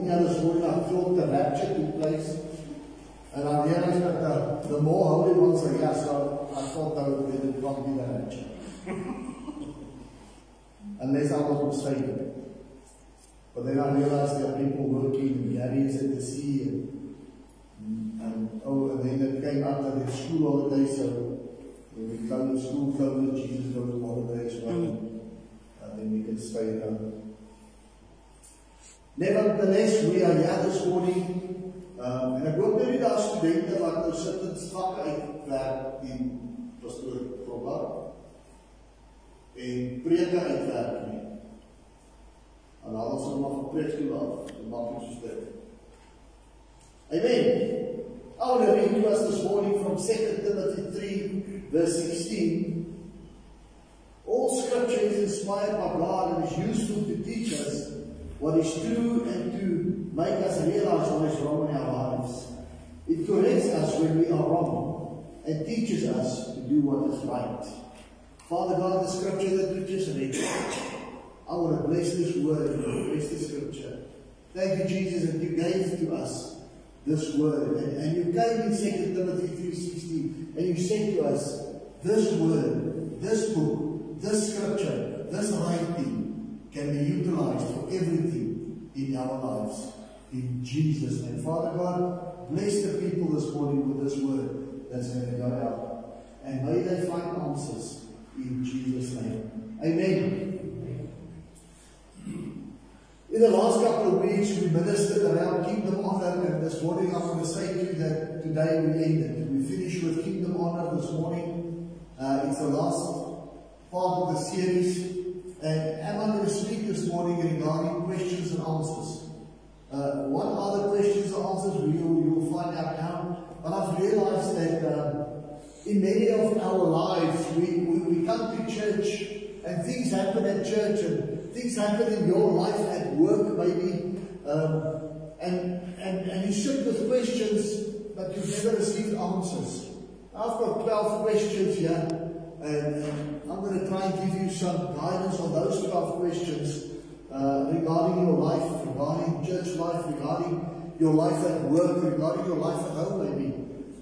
this morning, I thought the rapture took place. And I realized that the, the more holy ones are here, so I thought that would be the probably the rapture. Unless I was mistaken. But then I realized there are people working in galleys at the sea and, and oh, and then it came up that it's school holidays, so we to school come to Jesus goes on holiday as well. And then we can stay at home. Nevertheless, we are here this morning Um, en ek hoop die daar studente wat nou sit en strak uitwerk en pastoor Robert en preke uitwerk nie. En hulle sal maar van preekstoel af, en maklik soos dit. Amen. I want to read to us this morning from 2 Timothy 3, verse 16. All scripture is inspired by God and is useful to teach us what is true and to make us realize what is wrong in our lives. It corrects us when we are wrong and teaches us to do what is right. Father God, the scripture that we just read, I want to bless this word bless the scripture. Thank you, Jesus, that you gave to us this word. And, and you gave in 2 Timothy 3.16 and you said to us, this word, this book, this scripture, this writing can be utilized for everything in our lives in Jesus' name. Father God, bless the people this morning with this word that's going to go out. And may they find answers in Jesus' name. Amen. In the last couple of weeks, we ministered around Kingdom Honor, and this morning I'm going to say to you that today we ended. We finish with Kingdom Honor this morning. Uh, it's the last part of the series. And I'm going to speak this morning regarding questions and answers. Uh, what are the questions or answers you will find out now. But I've realized that uh, in many of our lives, we, we, we come to church and things happen at church and things happen in your life at work maybe. Um, and, and, and you sit with questions, but you've never received answers. I've got 12 questions here, and, and I'm going to try and give you some guidance on those 12 questions uh, regarding your life, regarding church life, regarding your life at work, regarding your life at home, maybe.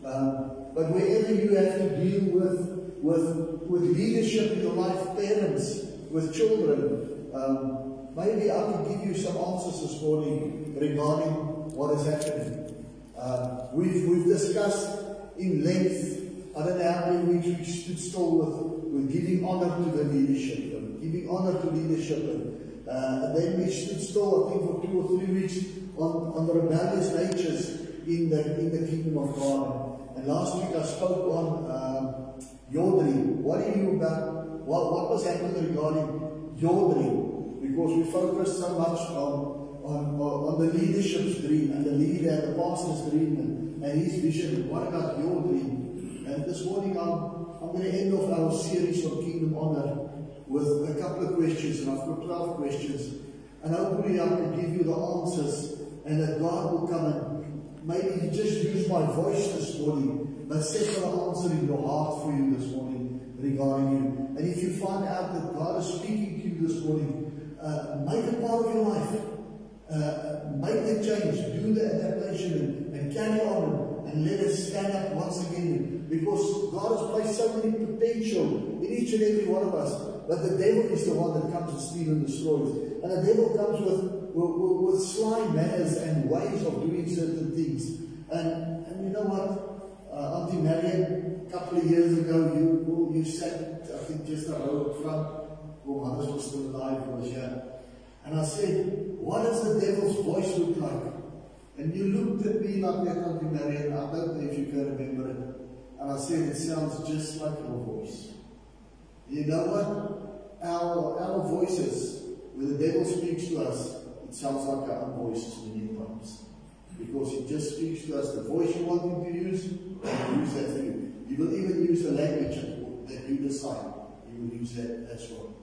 Um, but wherever you have to deal with, with, with leadership in your life, parents, with children, um, maybe I can give you some answers this morning regarding what is happening. Uh, we've, we've discussed in length, I don't know how many weeks we stood still with, with giving honor to the leadership, and giving honor to leadership, and uh, then we stood still, I think, for two or three weeks on, on the rebellious natures in the, in the kingdom of God. And last week I spoke on um, your dream. What are you about? What, what was happening regarding your dream? Because we focused so much on, on, on the leadership's dream and the leader and the pastor's dream and, and his vision. What about your dream? And this morning I'm, I'm going to end off our series on Kingdom Honor with a couple of questions, and I've got 12 questions. And hopefully I can give you the answers, and that God will come and maybe just use my voice this morning, but set the answer in your heart for you this morning regarding you. And if you find out that God is speaking to you this morning, uh, make it part of your life. Uh, make the change, do the adaptation, and, and carry on, and let us stand up once again. Because God has placed so many potential in each and every one of us. But the devil is the one that comes to steal and destroys. And the devil comes with, with, with sly manners and ways of doing certain things. And, and you know what? Uh, Auntie Marion, a couple of years ago, you, you sat, I think, just a row up front. Well, mothers was still alive, was here. And I said, what does the devil's voice look like? And you looked at me like that, Auntie Marion. I don't know if you can remember it. And I said, it sounds just like your voice. You know what? Our, our voices, when the devil speaks to us, it sounds like our own voices many times. Because he just speaks to us the voice you want him to use, and use that for you. He will even use the language that you decide. He will use that as well.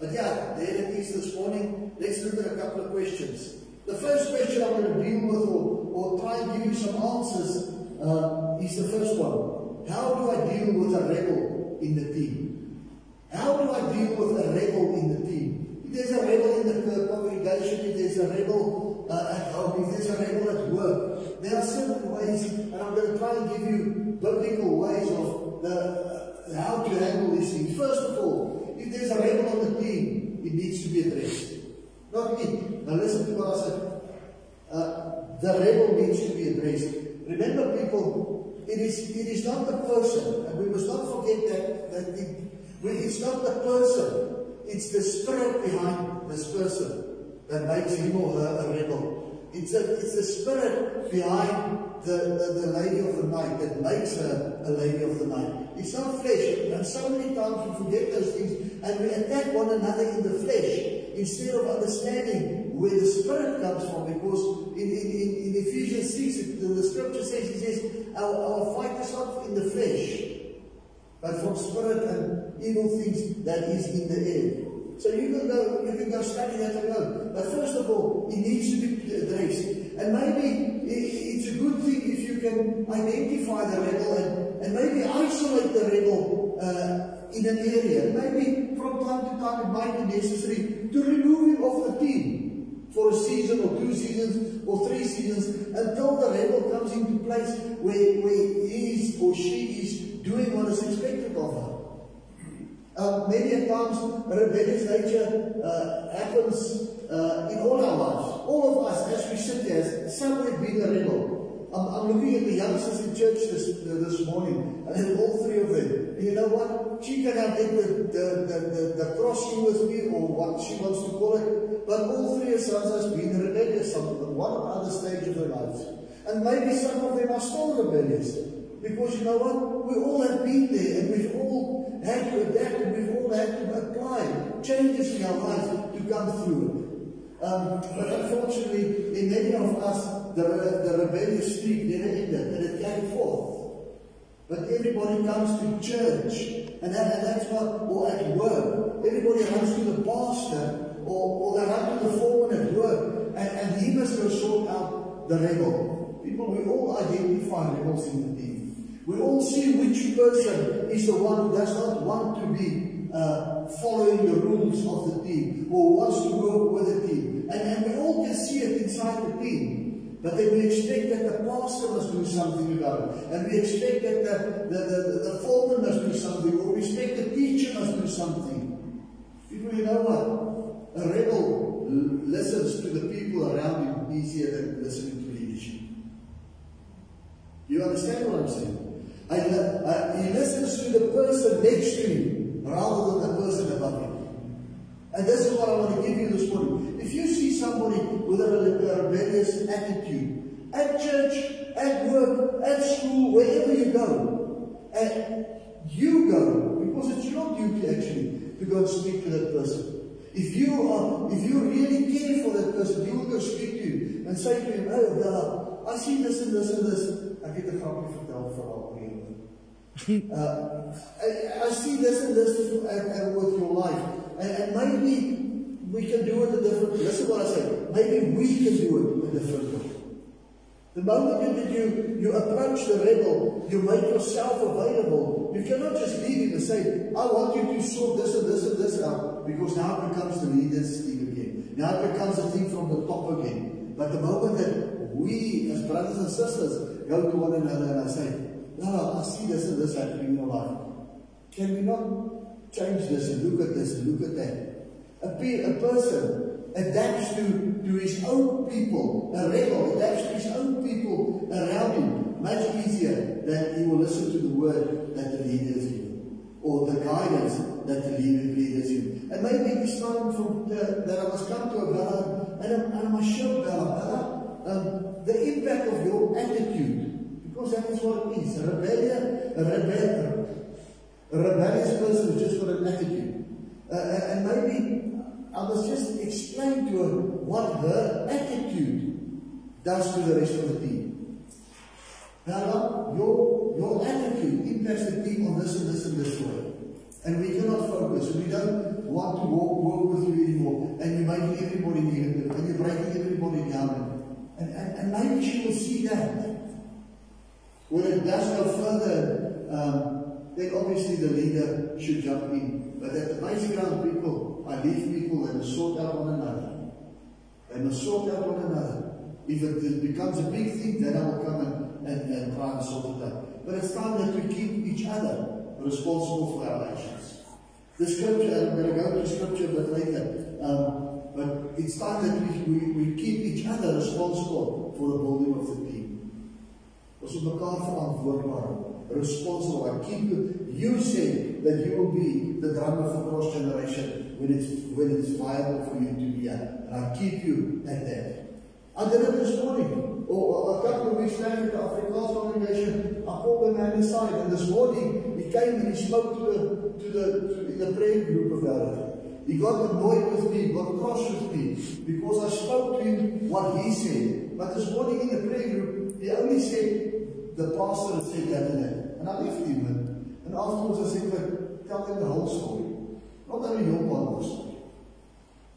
But yeah, there it is this morning. Let's look at a couple of questions. The first question I'm going to deal with or, or try and give you some answers uh, is the first one. How do I deal with a rebel in the team? How do I deal with a rebel in the team? If there's a rebel in the congregation, if there's a rebel uh, at home, if there's a rebel at work, there are certain ways, and I'm going to try and give you biblical ways of the, uh, how to handle these things. First of all, if there's a rebel on the team, it needs to be addressed. Not it. Now listen to what I said. Uh, the rebel needs to be addressed. Remember, people, it is it is not the person, and we must not forget that that it, it's not the person, it's the spirit behind this person that makes him or her a rebel. It's, a, it's the spirit behind the, the, the lady of the night that makes her a lady of the night. It's not flesh. And so many times we forget those things and we attack one another in the flesh instead of understanding where the spirit comes from. Because in, in, in, in Ephesians 6, the, the scripture says, it says, our, our fight is not in the flesh, but from spirit and evil things that is in the air. So you can go, you can go study that alone. But first of all, it needs to be addressed. And maybe it's a good thing if you can identify the rebel and, and maybe isolate the rebel uh, in an area. Maybe from time to time it might be necessary to remove him off the team for a season or two seasons or three seasons until the rebel comes into place where, where he is or she is doing what is expected of her. Uh, many times, a rebellious nature uh, happens uh, in all our lives. All of us, as we sit here, somewhere being a rebel. I'm, I'm, looking at the youngsters in church this, this morning, and all three of them. You know what? She can have the, the, the, the, the crossing with me, or what she wants to call it, but all three us has been rebellious at one other stage of their lives. And maybe some of them are still rebellious. Because you know what? We all have been there and we've all had to adapt and we've all had to apply changes in our lives to come through it. Um, but unfortunately, in many of us, the, the rebellious streak never ended and it carried forth. But everybody comes to church, and, that, and that's what, or at work, everybody runs to the pastor, or, or they run to the foreman at work, and, and he must go sort out the rebel. People, we all identify rebels in the team. We all see which person is the one who does not want to be uh, following the rules of the team or wants to work with the team. And, and we all can see it inside the team. But then we expect that the pastor must do something about it. And we expect that the, the, the, the foreman must do something. Or we expect the teacher must do something. People, you know what? A rebel listens to the people around him easier than listening to leadership. You understand what I'm saying? I, he listens to the person next to him rather than the person above him. And this is what I want to give you this morning. If you see somebody with a rebellious attitude, at church, at work, at school, wherever you go, and you go, because it's your duty actually to go and speak to that person. If you are, if you really care for that person, you will go speak to him and say to him, Oh, God, I see this and this and this. Ek het 'n grappie vertel vir al uh, I, I, see this and this and, and with your life. And, and, maybe we can do it a different way. Listen what I say. Maybe we can do it a different way. The moment that you, you approach the rebel, you make yourself available. You cannot just leave him and say, I want you to sort this and this and this out. Because now it becomes the leader's thing again. Now it becomes a thing from the top again. But the moment that we, as brothers and sisters, go to one another and I say, no, I see this and this happening in your life. Can we not change this and look at this and look at that? A, pe a person adapts to, to his own people, a rebel adapts to his own people around him much easier than he will listen to the word that the leader is giving or the that leader is giving. And maybe it's time from the, that I must come to a brother and, I, I must show brother, um, the impact of your attitude because that is what it is. Rebellion, a, rebel, a rebellious person is just got an attitude. Uh, uh, and maybe I must just explain to her what her attitude does to the rest of the team. Now, your, your attitude impacts the team on this and this and this way. And we cannot focus. We don't want to walk, work with you anymore. And you're making everybody negative. And you're breaking everybody down. And, and, and maybe she will see that. When it does go further, um, then obviously the leader should jump in. But at the basic ground, people, I leave people, they must sort out one another. They must sort out one another. If If it becomes a big thing, then I will come and, and, and try and sort it out. But it's time that we keep each other responsible for our actions. The scripture, and I'm going to go to scripture a bit later, um, but it's time that we, we, we keep each other responsible for the building of the team. Ons moet mekaar verantwoordbaar, responsible. I keep you, you say that you will be the drummer for cross generation when it's when it's viable for you to be here. And I keep you at that. I did it this morning. Or a couple of weeks at the Afrikaans congregation, I called the man inside, and this morning came and he spoke to the to the to the prayer group about it. He got annoyed with me, got cross with me, because I spoke to him what he said. But this morning in the prayer group, he only said the pastor said that and that. And I left him. And, and afterwards I said, but tell him the whole story. Not only your part of the story.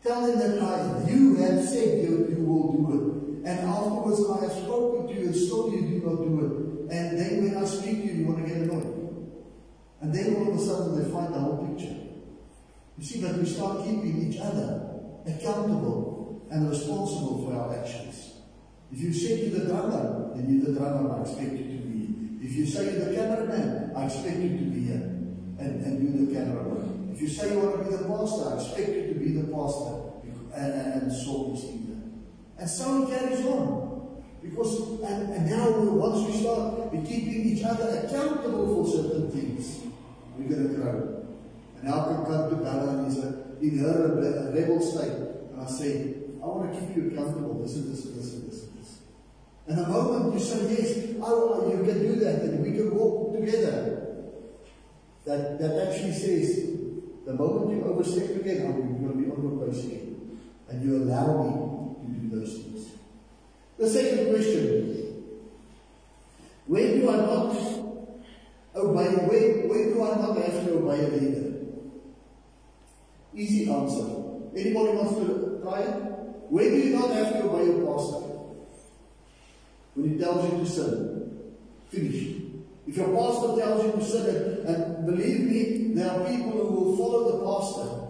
Tell him that I, you have said you, you will do it. And afterwards I have spoken to you and still you do not do it. And then when I speak And then all of a sudden they find the whole picture. You see, but we start keeping each other accountable and responsible for our actions. If you say to the drummer, then you're the drummer, I expect you to be here. If you say to the cameraman, I expect you to be here. And, and you're the cameraman. If you say you want to be the pastor, I expect you to be the pastor. And, and, and so either. And so it carries on. Because, and, and now once we start keeping each other accountable for certain things, we're going to grow. And elke kant toe bel en is in her rebel state. And I say, I want to keep you accountable. This is this, this, this, this. And the moment you say yes, oh, you can do that, and we can walk together. That that actually says, the moment you overstep again, I'm going to be on your place again. And you allow me to do those things. The second question. When do I not obey? When, when do I not have to obey a leader? Easy answer. Anybody wants to try it? When do you not have to obey your pastor? When he tells you to sin. Finish. If your pastor tells you to sin, and believe me, there are people who will follow the pastor.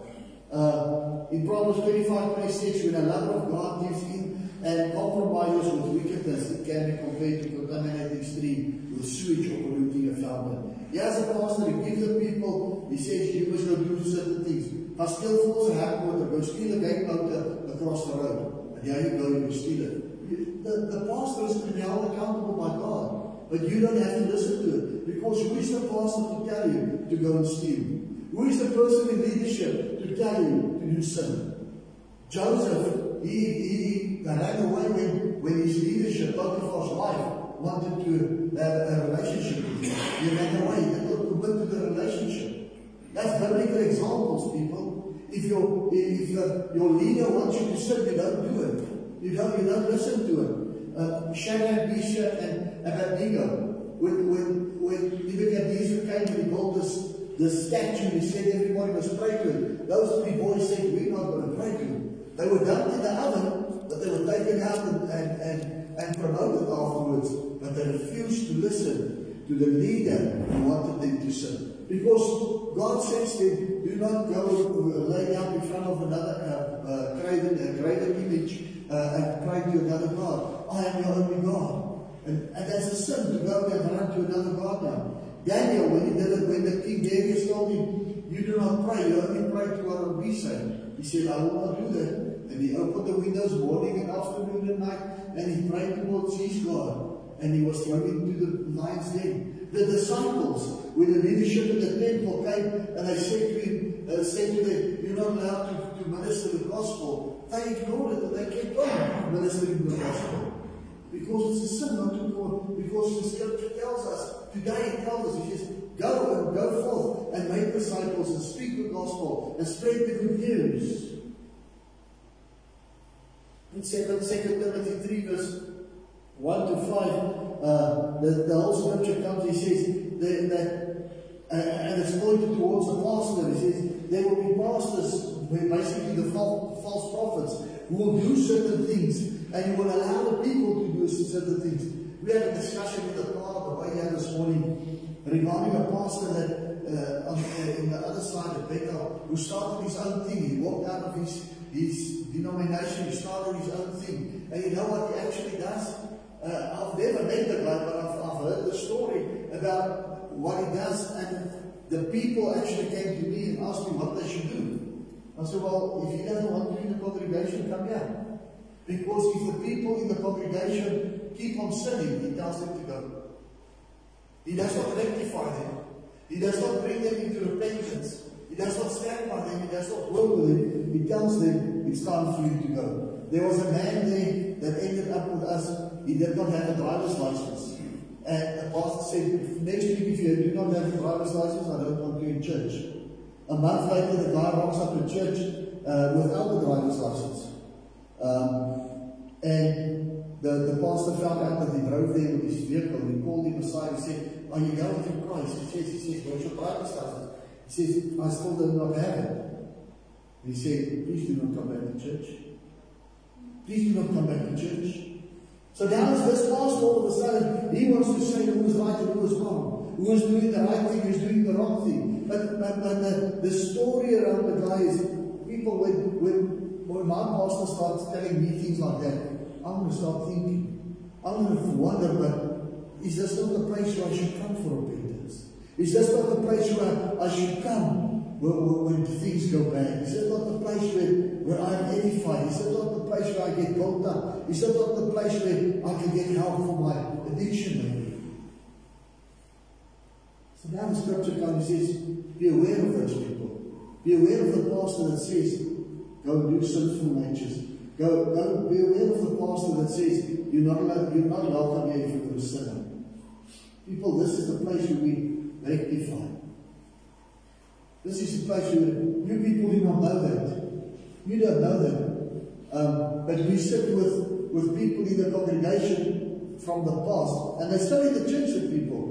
Uh, in Proverbs 25, 26, when a lover of God gives in and compromises with wickedness, it can be compared to contaminating stream with sewage or polluting a fountain. He has a pastor, he gives the people, he says, you must go do certain things. Gaan stil vir ons 'n hekmotor, go steal 'n gatemotor across the road. And here you go, you steal it. The, the pastor is to be held accountable by God. But you don't have to listen to it. Because who is the pastor to tell you to go and steal? Who is the person in leadership to tell you to do sin? Joseph, he, he, ran away when, when his leadership, Potiphar's wife, wanted to have a relationship with him. He ran away. Did not commit to the relationship. That's biblical examples, people. If your if your, your leader wants you to sin, you don't do it. You don't you don't listen to him. Uh, Shadrach, Meshach, and Abednego. When when when Nebuchadnezzar came and he built this this statue, he said everybody must pray to it. Those three boys said, We're not going to pray to him. They were dumped in the oven, but they were taken out and, and, and, and promoted afterwards. But they refused to listen to the leader who wanted them to sin. Because God says to them, do not go lay down in front of another uh, uh, graven, uh, graven image uh, and pray to another God. I am your only God. And, and that's a sin to go and run to another God now. Daniel, when he did it, when the king Darius told him, you do not pray, you only pray to what we. He said, I will not do that. And he opened the windows morning and afternoon and night, and he prayed towards his God. And he was thrown into the lion's den. The disciples, when the leadership in the temple came and they said to him, uh, said to them, You're not allowed to, to minister the gospel. They ignored it and they kept on ministering the gospel. Because it's a sin not to go, because the scripture tells us, today it tells us, it says, Go and go forth and make disciples and speak the gospel and spread the good news. In 2 Timothy 3 verse 1 to 5, uh, the, the whole scripture comes, he says, uh, and it's pointed towards the pastor. He says, there will be pastors, basically the false, false prophets, who will do certain things, and you will allow the people to do certain things. We had a discussion in the the way had this morning, regarding a pastor that uh, on, uh, in the other side of Bethel, who started his own thing. He walked out of his his denomination, started his own thing. And you know what he actually does? Uh, I've never met the guy, but I've, I've heard the story about what he does. And the people actually came to me and asked me what they should do. I said, well, if he doesn't want to be in the congregation, come here. Because if the people in the congregation keep on sinning, he tells them to go. He does not rectify them. He does not bring them into repentance. He does not stand by them. He does not work with them. He tells them, it's time for you to go. There was a man there that ended up with us. He did not have a driver's license. And the pastor said, next week if you do not have a driver's license, I don't want you in church. A month later, the guy rocks up in church uh, without the driver's license. Um, and the, the pastor found out that he drove there with his vehicle. He called him aside and said, Are you going to Christ? He says, he says, Where's your driver's license? He says, I still do not have it. He said, Please do not come back to church. Please do not come back to church. So now this pastor all of a sudden, he wants to say who is right and who is wrong. Who is doing the right thing, who is doing the wrong thing. But, but, but the, the story around the guy is people when, when when my pastor starts telling me things like that, I'm going to start thinking, I'm going to wonder, but is this not the place where I should come for repentance? Is this not the place where I should come when, when things go bad? Is it not the place where, where I'm edified? Is it not the place where I get built up? Is it not the place where I can get help for my addiction maybe? So now the scripture comes and says, be aware of those people. Be aware of the pastor that says, Go do sinful natures. Go, go be aware of the pastor that says you're not allowed, you're not welcome here if you're a sinner. People, this is the place where we rectify. This is the place where you people do not know that. You don't know that. Um, but we sit with, with people in the congregation from the past, and they're still in the church with people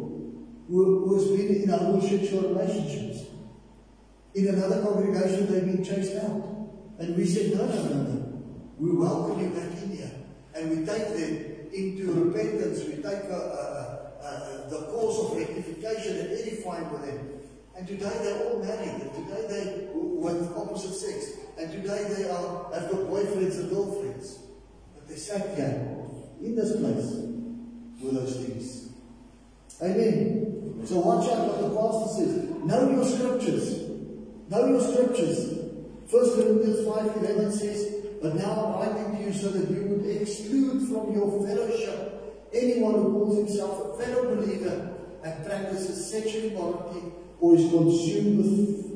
who, who has been in homosexual relationships. In another congregation, they've been chased out. And we said, no, no, no, no. We welcome you back in here. And we take them into repentance. We take uh, uh, uh, the course of rectification and edifying with them. And today they're all married. And today they with opposite sex. And today they are have got boyfriends and girlfriends. But they sat here in this place with those things. Amen. So watch out what the pastor says. Know your scriptures. Know your scriptures. 1 Corinthians 5.11 says, But now I'm writing to you so that you would exclude from your fellowship anyone who calls himself a fellow believer and practices sexual immorality or is consumed with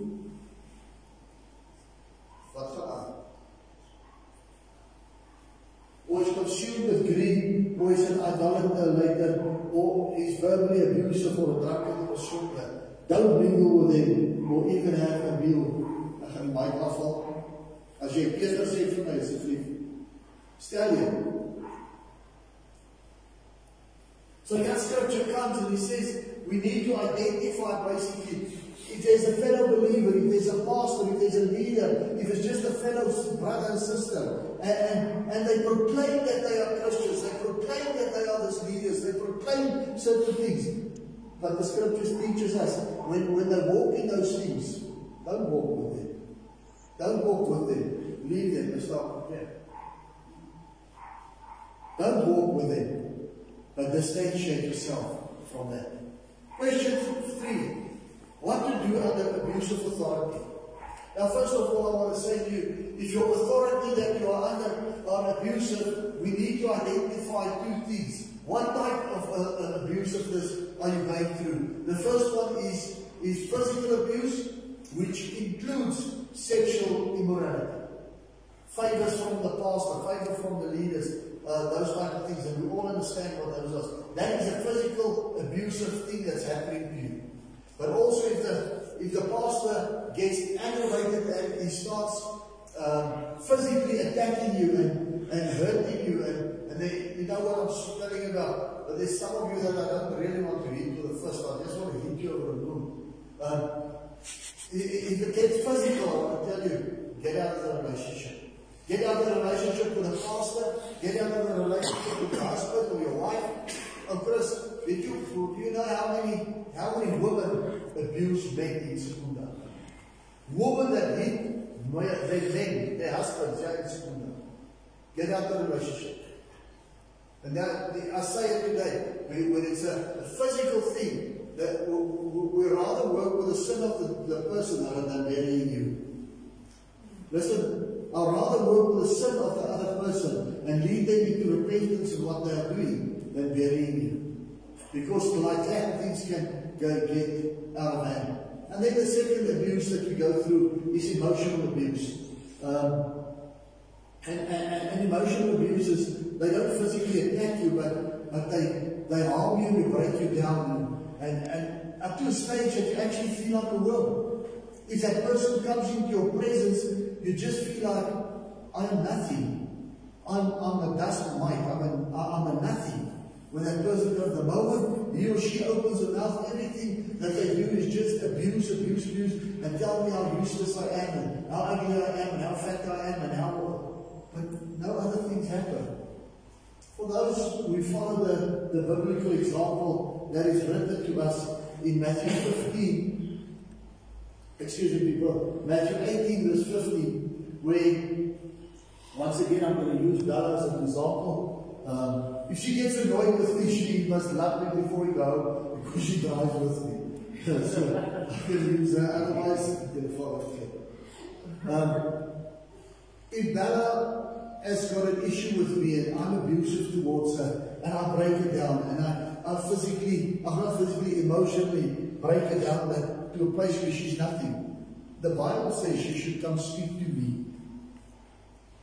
or is consumed with greed, or is an idolater, or is verbally abusive or a drunkard or swindler. Don't mingle with them, or even have a meal in my afval. As jy Peter sê vir my asseblief. Stel jy. So that scripture comes and he says we need to identify basically if there's a fellow believer, if there's a pastor, if there's a leader, if it's just a fellow brother and sister, and, and, and they proclaim that they are Christians, they proclaim that they are these leaders, they proclaim certain things. But the scriptures teaches us when, when they walk in those things, don't walk with them. Don't walk with them. Leave them and start them. Don't walk with them, but distantiate yourself from that. Question three. What to do under abuse of authority? Now, first of all, I want to say to you, if your authority that you are under are abusive, we need to identify two things. What type of uh, uh, abusiveness are you going through? The first one is, is physical abuse, which includes sexual immorality. Favors from the pastor, favor from the leaders, uh, those type of things, and we all understand what those are. That is a physical abusive thing that's happening to you. But also if the if the pastor gets aggravated and he starts um, physically attacking you and, and hurting you and, and they, you know what I'm telling about. But there's some of you that I don't really want to hit with the first. I just want to hit you over the moon. Um, if it gets physical, I tell you, get out of the relationship. Get out of the relationship with a pastor. Get out of the relationship with your husband or your wife. Oh, Chris, did you, do you know how many, how many women abuse men in Secunda? Women that hit they then, their husbands, yeah, it's Get out of the relationship. And that, I say it today, when it's a, a physical thing, that we, rather work with the sin of the, the person rather than burying you. Listen, I'd rather work with the sin of the other person and lead them into repentance of what they are doing than burying you. Because like that, things can go get out of hand. And then the second abuse that we go through is emotional abuse. Um, and, and, and emotional abuse is, they don't physically attack you, but, but they, they harm you, they break you down, and, and, and up to a stage that you actually feel like a worm. If that person comes into your presence, you just feel like, I am nothing. I'm, I'm a dust mite. I'm a, I'm a nothing. When that person comes, the moment he or she opens their mouth, everything that they do is just abuse, abuse, abuse, and tell me how useless I am, and how ugly I am, and how fat I am, and how. But no other things happen. For those who follow the, the biblical example that is written to us in Matthew 15, excuse me, people, Matthew 18, verse 15, where once again I'm going to use Bella as an example. Um, if she gets annoyed with me, she must love me before we go because she drives with me. so I can use her, otherwise I'm going to follow um, If Bella has got an issue with me and I'm abusive towards her and I break it down and I, I physically, I'm not physically, emotionally break it down to a place where she's nothing. The Bible says she should come speak to me.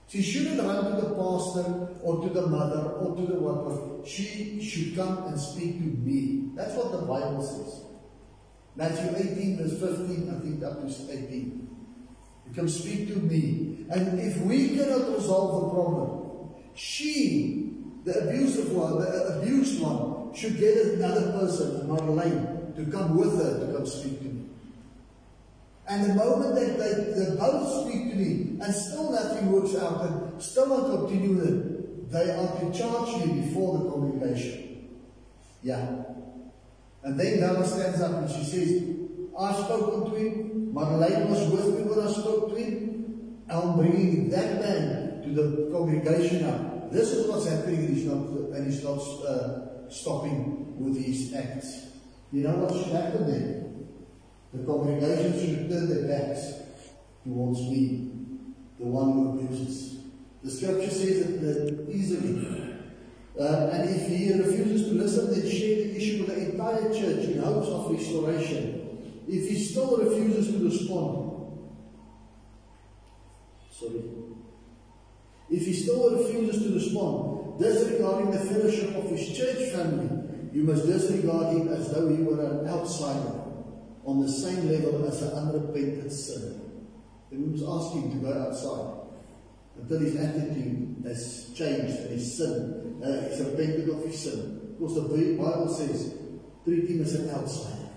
She shouldn't run to the pastor or to the mother or to the what. She should come and speak to me. That's what the Bible says. Matthew 18, verse 15, I think up to 18. You come speak to me. And if we cannot resolve the problem, she, the abusive one, the abused one, should get another person, another lane, to come with her to come speak to. And the moment that they, they both speak to me and still nothing works out and still not continue with it, they are to charge me before the congregation. Yeah. And then Dana stands up and she says, I've spoken to him. Madeleine was with me when I spoke to him. I'm bringing that man to the congregation now. This is what's happening and he's not, and he's not uh, stopping with his acts. You know what should happen then? The congregation should turn their backs towards me, the one who abuses. The scripture says it that easily. Uh, and if he refuses to listen, then share the issue with the entire church in hopes of restoration. If he still refuses to respond, sorry. If he still refuses to respond, disregarding the fellowship of his church family, you must disregard him as though he were an outsider on the same level as an unrepentant sinner. Then we must ask him to go outside until his attitude has changed and his sin, uh, he's repented of his sin. Because the Bible says, treat him as an outsider.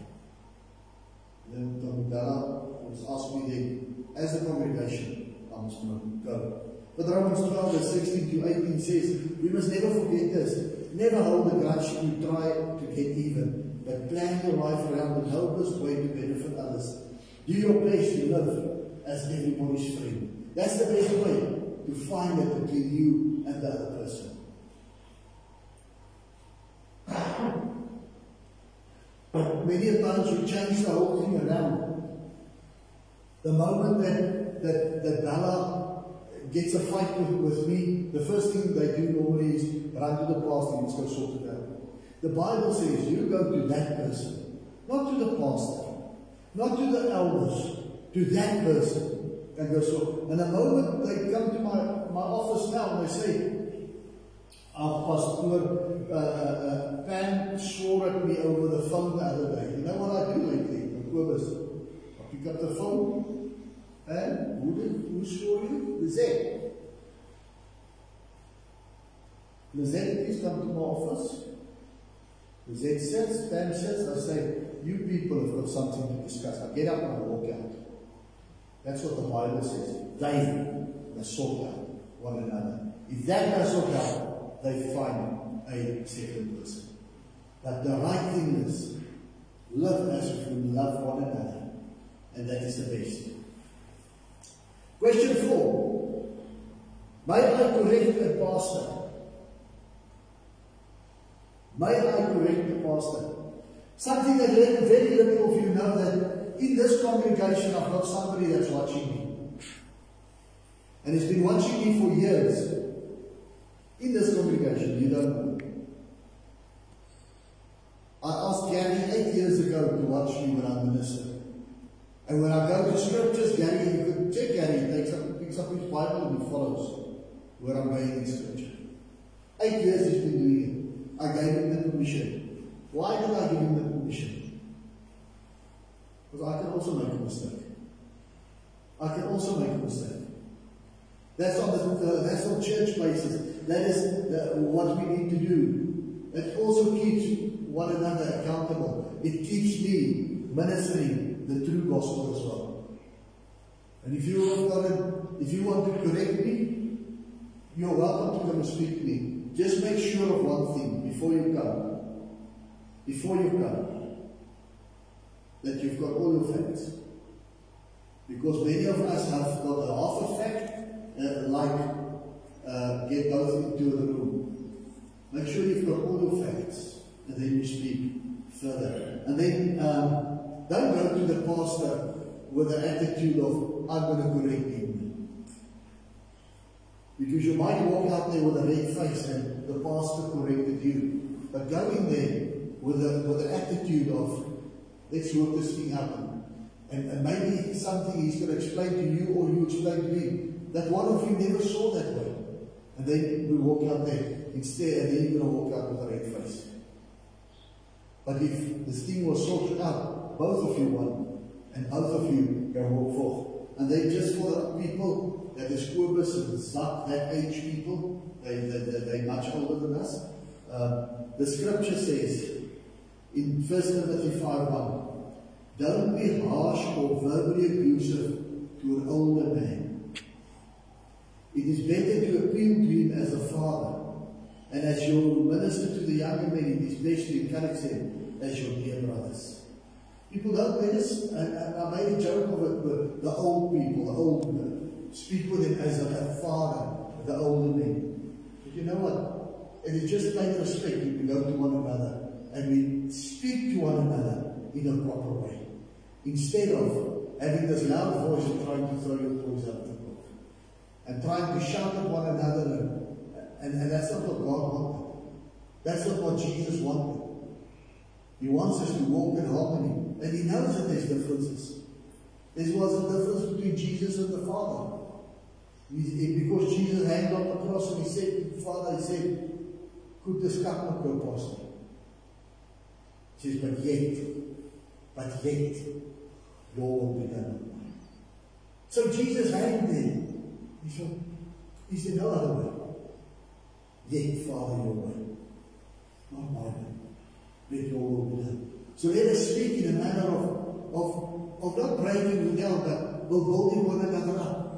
Then Tamudala was asked me then, as a congregation, I must not go. But Romans 12, verse 16 to 18 says, we must never forget this. Never hold a grudge you try to get even but plan your life around the noblest way to benefit others. Do your best to live as everybody's friend. That's the best way to find it between you and the other person. But many times you change the whole thing around. The moment that, that, that Bella gets a fight with, with me, the first thing they do normally is run to the pastor and go sort it out. The Bible says you go to that person, not to the pastor, not to the elders, to that person. And so. And the moment they come to my, my office now and they say, our pastor uh, uh, uh, Pan swore at me over the phone the other day. You know what I do lately? I pick up the phone and who, did, who swore you? Lizette. Lizette, please come to my office. Z sits, Ben sits, I say, you people have got something to discuss. I get up and I walk out. That's what the Bible says. They must sort out one another. If that does sort out, they find a second person. But the right thing is, live as if we love one another. And that is the best. Question four. May I correct a pastor? May I correct the pastor? Something that very little of you know that in this congregation I've got somebody that's watching me. And he's been watching me for years. In this congregation, you don't know. I asked Gary eight years ago to watch me when I minister. And when I go to scriptures, Gary, you could check Gary, he takes up, picks up his Bible and follows where I'm going in scripture. Eight years he's been doing it. I gave him the permission. Why did I give him the permission? Because I can also make a mistake. I can also make a mistake. That's on the, uh, that's on church basis. That is uh, what we need to do. It also keeps one another accountable. It keeps me ministering the true gospel as well. And if you want to, if you want to correct me, you're welcome to come and speak to me. Just make sure of one thing before you come. Before you come, that you've got all your facts. Because many of us have got a half a fact, uh, like uh, get both into the room. Make sure you've got all your facts and then you speak further. And then um, don't go to the pastor with the attitude of, I'm going to correct him. Because you might walk out there with a red face and the pastor corrected you. But go in there with the, with the attitude of, let's work this thing out. And, and maybe something he's going to explain to you or you explain to him that one of you never saw that way. And then we walk out there instead, and then you're going to walk out with a red face. But if this thing was sorted out, both of you won, and both of you can walk forth. And they just for the people that is Kobus and Zak, that age people, they, they, they, they're much older than us. Um, the scripture says in 1 Timothy 5 1, don't be harsh or verbally abusive to an older man. It is better to appeal to him as a father and as your minister to the younger men, it is best to encourage them as your dear brothers. People don't minister, and, I made a joke of it with the old people, the. Speak with them as a, a father, the older men. But you know what? It is just plain respect we go to one another and we speak to one another in a proper way. Instead of having this loud voice and trying to throw your toys out the book. And trying to shout at one another and and, and that's not what God wanted. That's not what Jesus wanted. He wants us to walk in harmony. And he knows that there's differences. There was a difference between Jesus and the Father. Because Jesus hanged on the cross and he said to the Father, he said, Could this cup not go past me? He says, But yet, but yet, your will be done. So Jesus hanged there. He said, he said, no other way. Yet, Father, your way. Not my way. Let your will be done. So let us speak in a manner of, of, of not breaking the down, but of building one another up.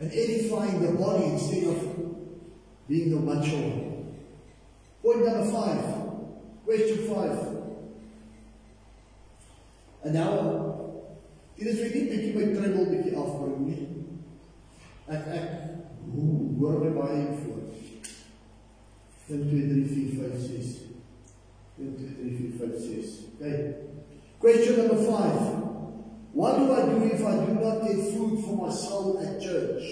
And edifying the body instead of being the one. Point number five. Question five. En nou, dit is vir nie bietjie my treble bietjie afbring nie. Ek ek hoor my baie voor. 1 2 3 4 5 6 1 2 3 4 5 6 Okay. Question number 5. What do I do if I do not get food for my soul at church?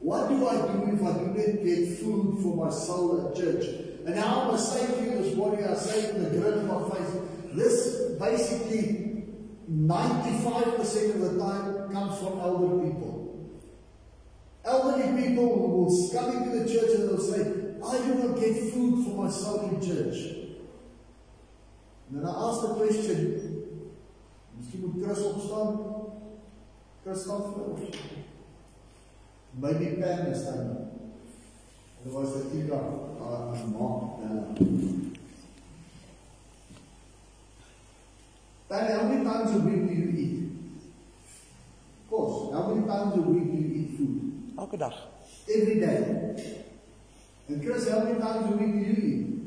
What do I do if I do not get food for my soul at church? And now I must say to you this morning, I say to the grin of my face, this basically 95% of the time comes from elder people. Elderly people will come into the church and they'll say, I do not get food for my soul in church. And then I ask the question, Miskien moet Chris opstaan. Chris staan voor ons. Maybe Pam is staan. Otherwise the Tika, uh, mom. Uh, Pam, how many times a week do you eat? Of course, how many times a week do you eat food? Elke dag. Every day. And Chris, how many times a week do you eat?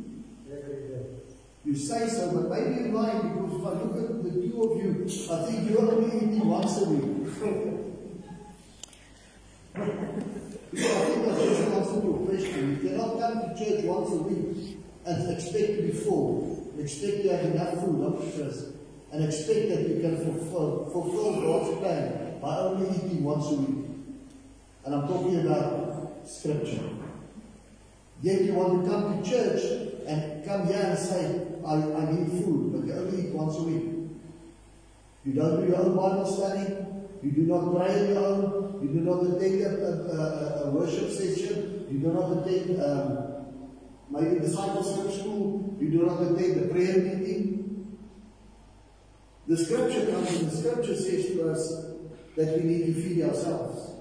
You say so, but maybe you're lying because if I look at the two of you, I think you're only eating once a week. because I think that's the answer your question. You cannot come to church once a week and expect to be full, expect to have enough food, not first, and expect that you can fulfill, fulfill God's plan by only eating once a week. And I'm talking about scripture. Yet you want to come to church and come here and say, I, I need food, but you only eat once a week. You don't do your own Bible study. You do not pray on your own. You do not attend a, a, a, worship session. You do not attend um, maybe discipleship school. You do not attend the prayer meeting. The scripture comes and the scripture says to us that we need to feed ourselves.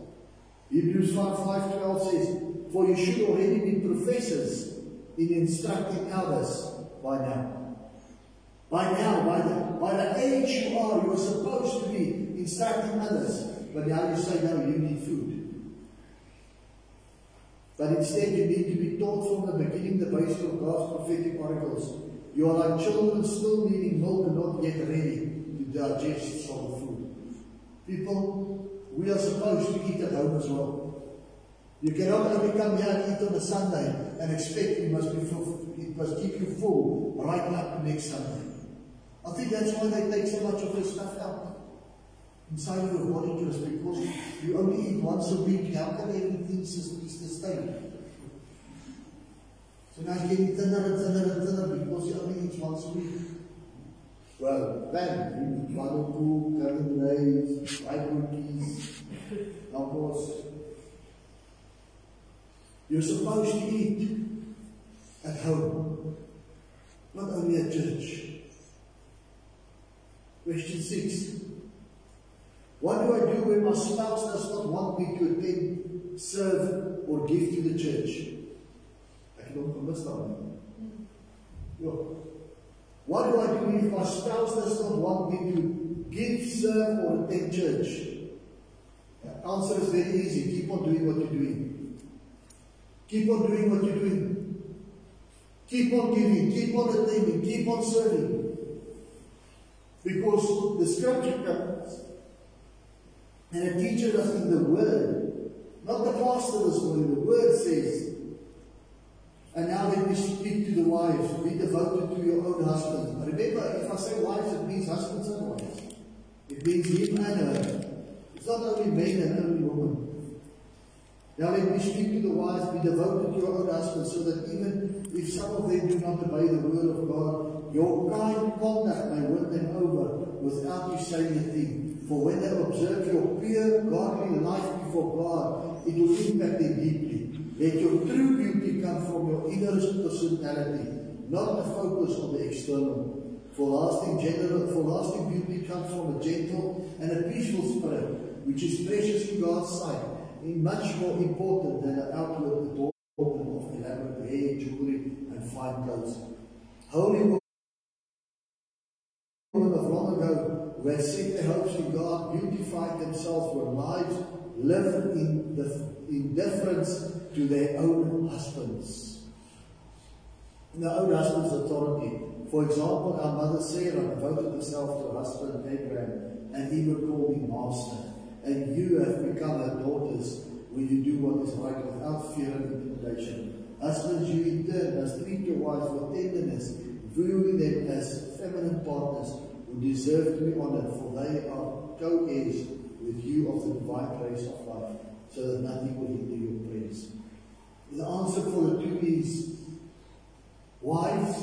Hebrews 5, 5 12 says, For you should already be professors in instructing others by now. By now, by the, by the age you are, you are supposed to be instructing others. But now you say, no, you need food. But instead, you need to be taught from the beginning the basic of God's prophetic oracles. You are like children still needing milk and not yet ready to digest solid food. People, we are supposed to eat at home as well. You cannot only come here and eat on a Sunday and expect it must be full, it keep you full right up to next Sunday. I think that's why they take so much of this stuff out inside of your body just because you only eat once a week. How can everything sustain? So now you're getting thinner and thinner and thinner because you only eat once a week. Well, then or two, curry rice, fried cookies, of course. You're supposed to eat at home, not only at church. Question six. What do I do when my spouse does not want me to attend, serve, or give to the church? I hom gemis daarin. Ja. What do I do if my spouse does not want me to give, serve, or attend church? The answer is very easy. Keep on doing what you're doing. Keep on doing what you're doing. Keep on giving, keep on attending, keep on serving. Because the scripture comes and it teaches us in the word, not the pastor this morning, the word says, and now let me speak to the wives, be devoted to your own husband. But remember, if I say wives, it means husbands and wives. It means him and her. It's not only men and only. Now let me speak to the wives, be devoted to your own so that even if some of them do not obey the word of God, your kind conduct may win them over without you saying a thing. For when they observe your pure, godly life before God, it will impact them deeply. Let your true beauty come from your inner personality, not the focus on the external. For lasting general, for lasting beauty comes from a gentle and a peaceful spirit, which is precious in God's sight, much more important than an outward adornment of elaborate hair, jewelry, and fine clothes. Holy women of long ago who had set their hopes in God beautified themselves with lives lived in, the, deference to their own husbands. Their own husband's authority. For example, our mother Sarah devoted herself to her husband Abraham, and he would call me master. And you have become her daughters when you do what is right without fear and intimidation. Husbands, you in turn must treat your wives with tenderness, viewing them as feminine partners who deserve to be honored, for they are co-heirs with you of the divine grace of life, so that nothing will hinder your prayers. The answer for the two is, wives,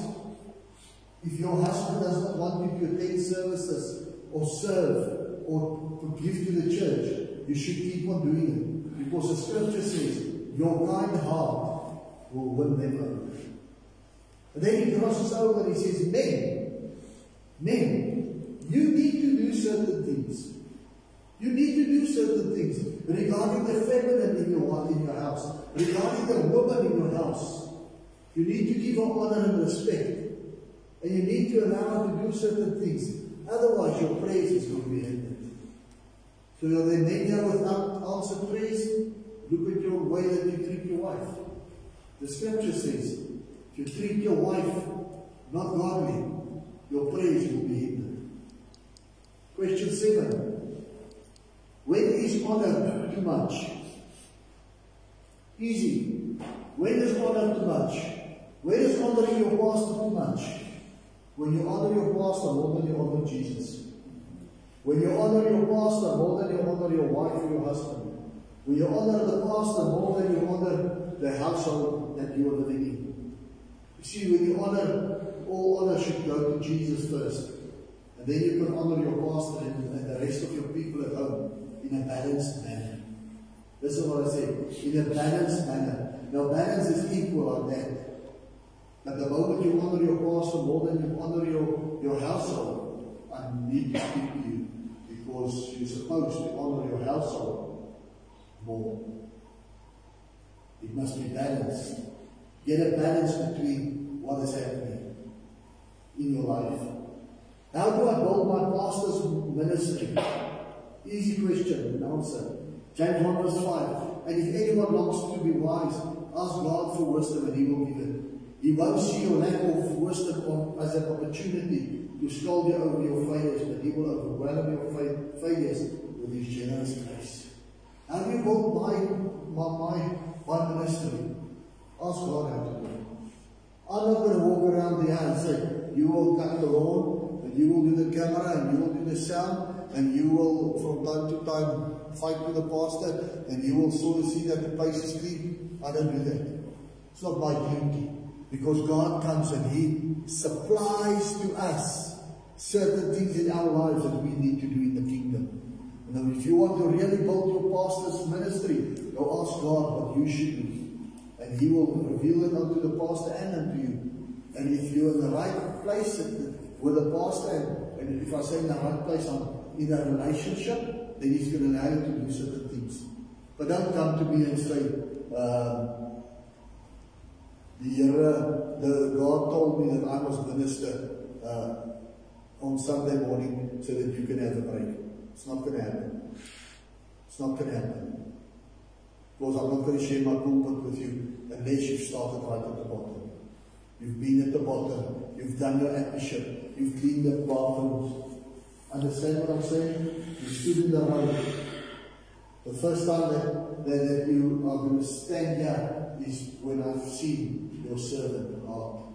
if your husband does not want you to attend services or serve or to give to the church, you should keep on doing it. Because the scripture says, your kind heart will win them over. And then he crosses over and he says, men, men, you need to do certain things. You need to do certain things regarding the feminine in your, in your house, regarding the woman in your house. You need to give her honor and respect. And you need to allow her to do certain things. Otherwise, your praise is going to be hindered. So you're there men here without answered praise? Look at your way that you treat your wife. The scripture says, if you treat your wife not godly, your prayers will be hindered. Question seven. When is honor too much? Easy. When is honor too much? When is honoring your pastor too much? When you honor your pastor more than you honor Jesus. When you honor your pastor more than you honor your wife or your husband. When you honor the pastor more than you honor the household that you are living in. You see, when you honor, all honor should go to Jesus first. And then you can honor your pastor and, and the rest of your people at home in a balanced manner. This is what I say. In a balanced manner. Now, balance is equal like that. But the moment you honor your pastor more than you honor your, your household, I need to speak because you're supposed to honor your household more. It must be balanced. Get a balance between what is happening in your life. How do I build my pastor's ministry? Easy question and answer. James 1 verse 5. And if anyone wants to be wise, ask God for wisdom and he will give it. He won't see your lack of wisdom as an opportunity you over your failures, but he will overwhelm your fa failures with his generous grace. Do you build my, my, my, my ministry? Ask God how to do it. I'm not going to walk around the house and say, you will cut the lawn, and you will do the camera, and you will do the sound, and you will, from time to time, fight with the pastor, and you will sort of see that the place is clean. I don't do that. It's not my duty. Because God comes and He supplies to us certain things in our lives that we need to do in the kingdom. Now, if you want to really build your pastor's ministry, go ask God what you should do. And He will reveal it unto the pastor and unto you. And if you're in the right place with the pastor, and if I say in the right place, I'm in a relationship, then He's going to allow you to do certain things. But don't come to me and say, um, the Here, the God told me that I must minister uh, on Sunday morning so that you can have a break. It's not going to happen. It's not going to happen. Because I'm not going to share my pulpit with you unless you've started right at the bottom. You've been at the bottom. You've done your admission. You've cleaned the bathrooms. Understand what I'm saying? You stood in the road. The first time that, that, that you are going to stand here is when I've seen your servant heart.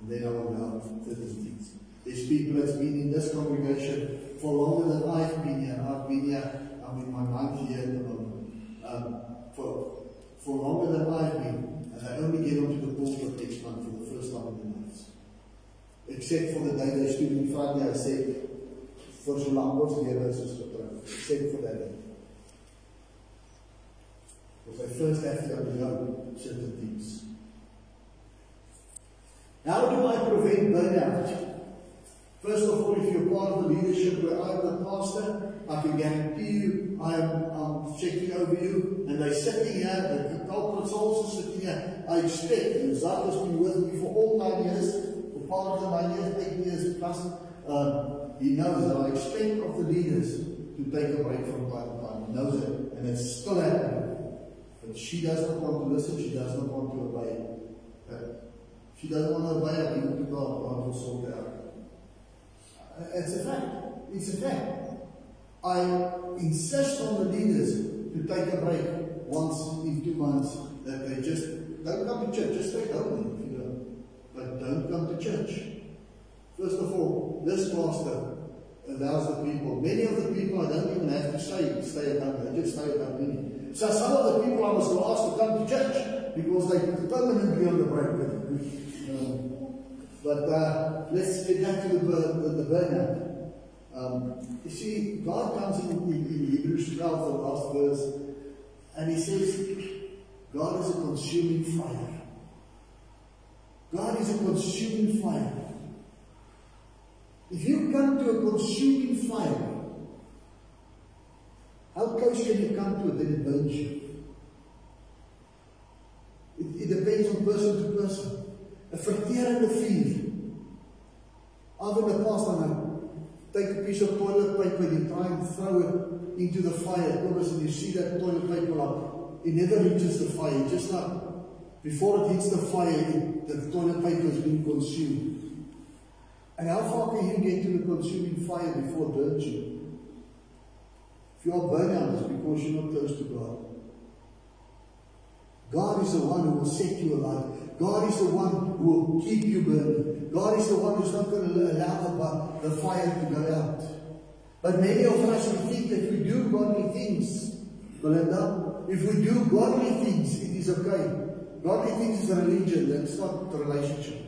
And then I will know certain things. There's people that's been in this congregation for longer than I've been here. I've been here, I'm in my ninth year at the moment. Um, for, for longer than I've been. And I only get onto the pulpit next month for the first time in the months. Except for the day they stood in front here, I said, for so long was the Here is Except for that day. Because I first have to undergo certain things. How do I prevent burnout? First of all, if you're part of the leadership where I'm the pastor, I can guarantee you I'm, I'm checking over you, and they're sitting here, the culprit's also sitting here. I expect, and Zach has been with me for all nine years, for part of the nine years, eight years plus, um, he knows that I expect of the leaders to take a break from time to time. He knows it, and it's still happening. But she does not want to listen, she does not want to obey. Okay? She doesn't want to obey, give it to God, God will sort it out. It's a fact. It's a fact. I insist on the leaders to take a break once in two months that they just don't come to church, just stay home if you don't. But don't come to church. First of all, this pastor allows the people, many of the people I don't even have to say stay at home, they just stay at home. So some of the people I was asked to come to church because they could permanently on the with me. Um, but uh, let's get back to the, the, the burnout. Um, you see, God comes in, in, in Hebrews 12, the last verse, and He says, God is a consuming fire. God is a consuming fire. If you come to a consuming fire, how close can you come to it? Then it burns you. It, it depends on person to person. A verterende vuur. In the past, I take a piece of toilet paper and you try and throw it into the fire. Notice and you see that toilet paper up. It never reaches the fire. Just like before it hits the fire, it, the toilet paper has been consumed. And how far can you get to the consuming fire before it burns you? If you are burned out, it's because you're not close to God. God is the one who will set you alight. God is the one who will keep you burning. God is the one who's not going to allow the, fire to go out. But many of us we think that we do godly things. Belinda, if we do godly things, it is okay. Godly things is a religion, that's not a relationship.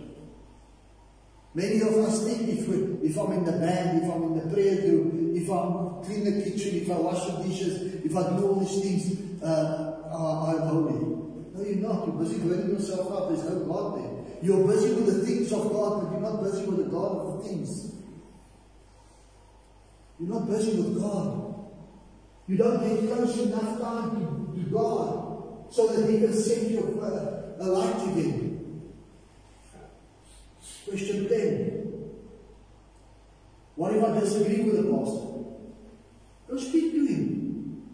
Many of us think if, we, if I'm in the band, if I'm in the prayer group, if I clean the kitchen, if I wash the dishes, if I do all these things, uh, I'm holy. No, you're not. You're busy burning yourself up. There's no God there. You're busy with the things of God, but you're not busy with the God of the things. You're not busy with God. You don't get close enough time to, to God so that He can set you uh, a light again. Question 10. What if I disagree with the pastor? Go speak to him.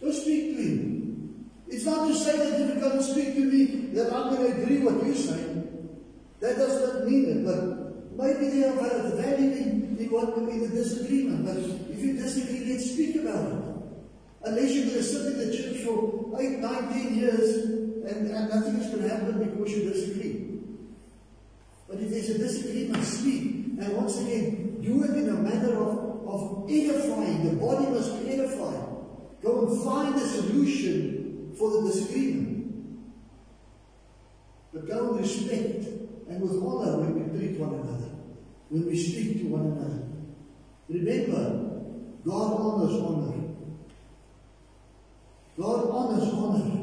Go speak to him. It's not to say that if you come speak to me that I'm going to agree what you say. That does not mean it, but maybe they have had a value in, what in the disagreement. But if you disagree, let's speak about it. Unless you're going to sit in the church for eight, nine, ten years and, and nothing is going to happen because you disagree. But if there's a disagreement, speak. And once again, do it in a manner of, of edifying. The body must be edified. Go and find a solution for the disagreement. But go and respect and with honor when we treat one another, when we speak to one another. Remember, God honors honor. God honors honor.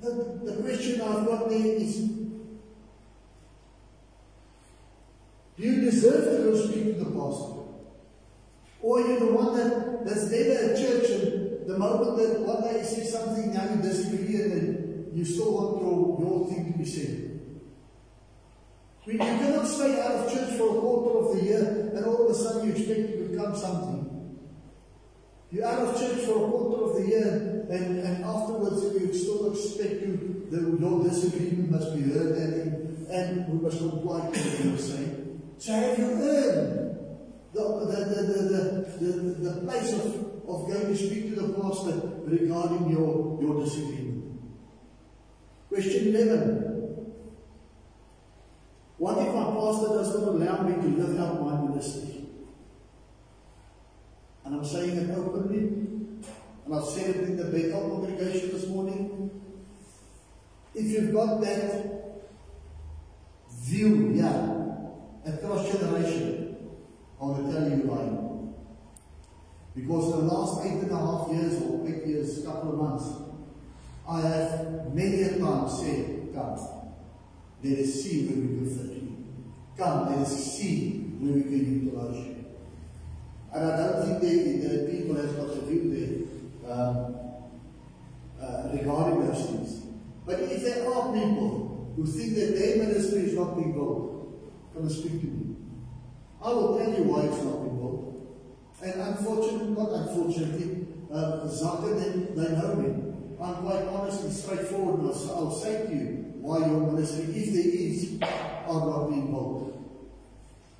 The, the question I've got there is Do you deserve to go speak to the pastor? Or are you the one that, that's there at church and the moment that one day you say something, now you disagree and then you still want your, your thing to be said? We, you cannot stay out of church for a quarter of the year and all of a sudden you expect to become something. You're out of church for a quarter of the year and, and afterwards you still expect you, the, your disagreement must be heard and, and we must comply with what you're saying. So have you earned the, the, the, the, the, place of, of going to speak to the pastor regarding your, your disagreement? Question 11. What if my pastor does not allow me to live out my ministry? And I'm saying it openly, and I've said it in the Bethel congregation this morning. If you've got that Because the last eight and a half years or eight years, couple of months, I have many a time said, God, let us see where we can fit you. Come, let us see where we can utilize you. And I don't think the, the people have got a view there um, uh, regarding those things. But if there are people who think that their ministry is not being built, come and speak to me. I will tell you why it's not. And unfortunately, not unfortunately, uh, Zaka, they, they know me. I'm quite honest and straightforward, and I'll, I'll say to you, why your ministry, if there is, are not being built.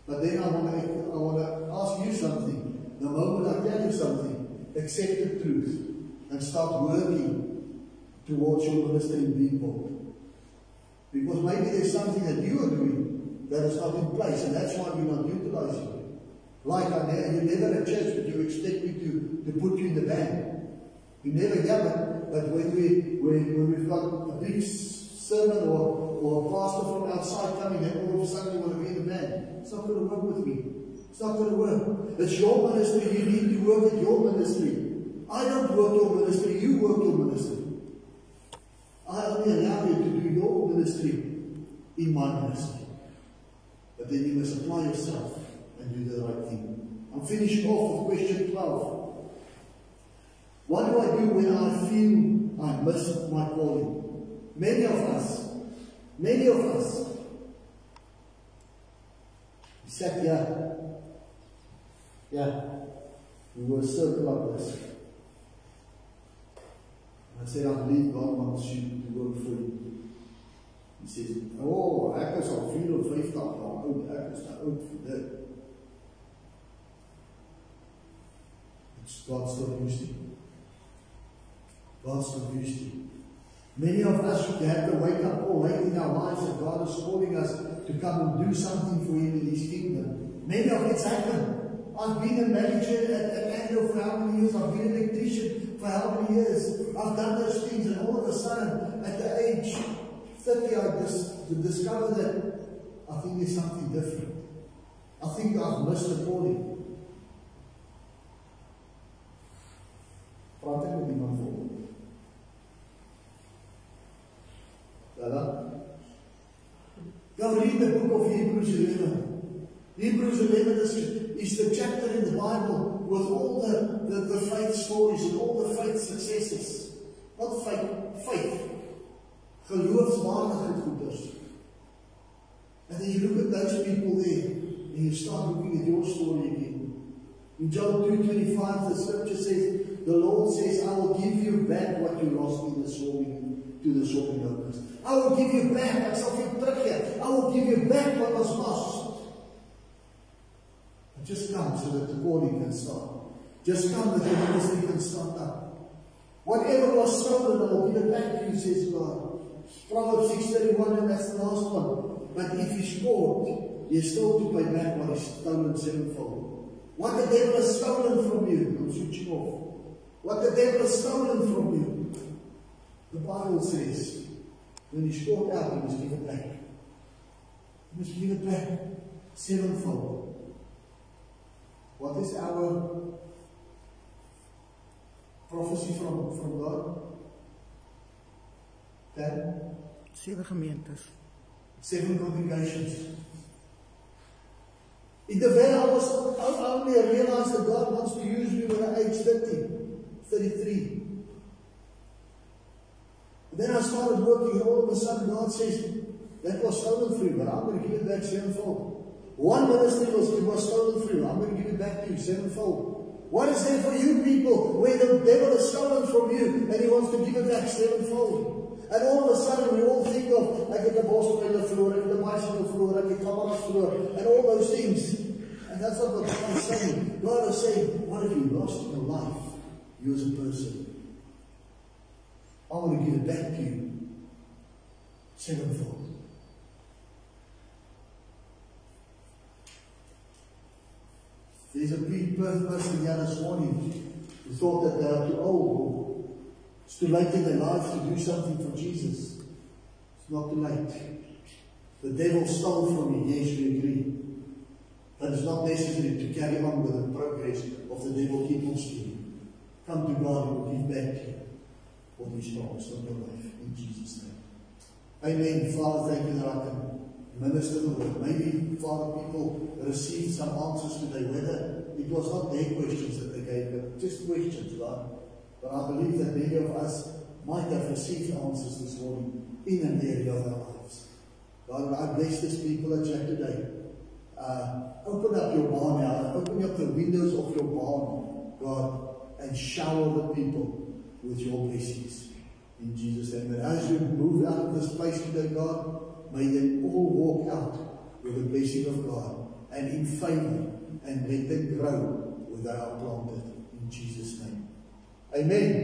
But then I want to, I want to ask you something. The moment I tell you something, accept the truth and start working towards your ministry being built. Because maybe there's something that you are doing that is not in place, and that's why you're not utilizing. Like I never, you never at church, but you expect me to, to put you in the band. You never it, but when we when, when we've got a big sermon or, or a pastor from outside coming and all of a sudden you want to be in the band. It's not going to work with me. It's not going to work. It's your ministry. You need to work at your ministry. I don't work your ministry. You work your ministry. I only allow you to do your ministry in my ministry. But then you must apply yourself and do the right thing. I'm finishing off with question 12. What do I do when I feel I missed my calling? Many of us, many of us, we sat here, yeah, we were circle like this. I said, I believe God wants you to for you. He says, oh, ek is al 54 jaar oud, ek is nou oud vir dit. God's not used to. God's not used to. Many of us should have the wake up call late in our lives that God is calling us to come and do something for Him in His kingdom. Many of it's happened. I've been a manager at, at Andrew for how many years? I've been an electrician for how many years? I've done those things, and all of a sudden, at the age 30, I just discovered that I think there's something different. I think I've missed the calling. Praat ek met iemand voor? Dada? Go read the book of Hebrews 11. Hebrews 11 is, is the chapter in the Bible with all the, the, the faith stories and all the faith successes. Not faith, faith. Geloofswaardige goeders. And then you look at those people there and you start looking at your story again. In John 2.25 the scripture says, the Lord says, I will give you back what you lost in the swarming, to the swarming locusts. I will give you back. Ek sal vir teruggee. I will give you back what was lost. But just come so that the calling can start. Just come that the ministry can start up. Whatever was stolen, I will give it back to you, says God. Proverbs 6.31, and that's the last one. But if he's caught, you're still to pay back what is stolen sevenfold. What the devil has stolen from you, I'm switching off. What the devil has stolen from you, the Bible says, when he's caught out, he must give it back. He must give it back sevenfold. What is our prophecy from, from God? Ten? Sewe gemeentes. Seven congregations. In the way I was only realized that God wants to use me when I age 30, 33. Then I started working, and all of a sudden God says, That was stolen from you, but I'm going to give it back sevenfold. One ministry was, it was stolen from you, I'm going to give it back to you sevenfold. What is there for you people where the devil has stolen from you and he wants to give it back sevenfold? And all of a sudden we all think of, like the bosbrille verloor, the floor and the kameras verloor, and the on the floor, and all those things. And that's not what God is saying. God is saying, what have you lost in your life? You as a person. I want to give it back to you sevenfold. There's a big person here this morning who thought that they are too old. It's too late in their lives to do something for Jesus. It's not too late. The devil stole from you, yes, we agree. But it's not necessary to carry on with the progress of the devil keep on stealing. Come to God and will give back you what He's promised on your life in Jesus' name. Amen. Father, thank you that I can minister the word. Maybe, Father, people received some answers today, whether it was not their questions that they gave, but just questions, God. But I believe that many of us might have received answers this morning in an area of our lives. God, I bless these people at Jack today. Uh, open up your barn now, open up the windows of your barn, God, and shower the people with your blessings. In Jesus' name. And as you move out of this place today, God, may they all walk out with the blessing of God and in favor and let them grow where they are planted. In Jesus' name. Amen.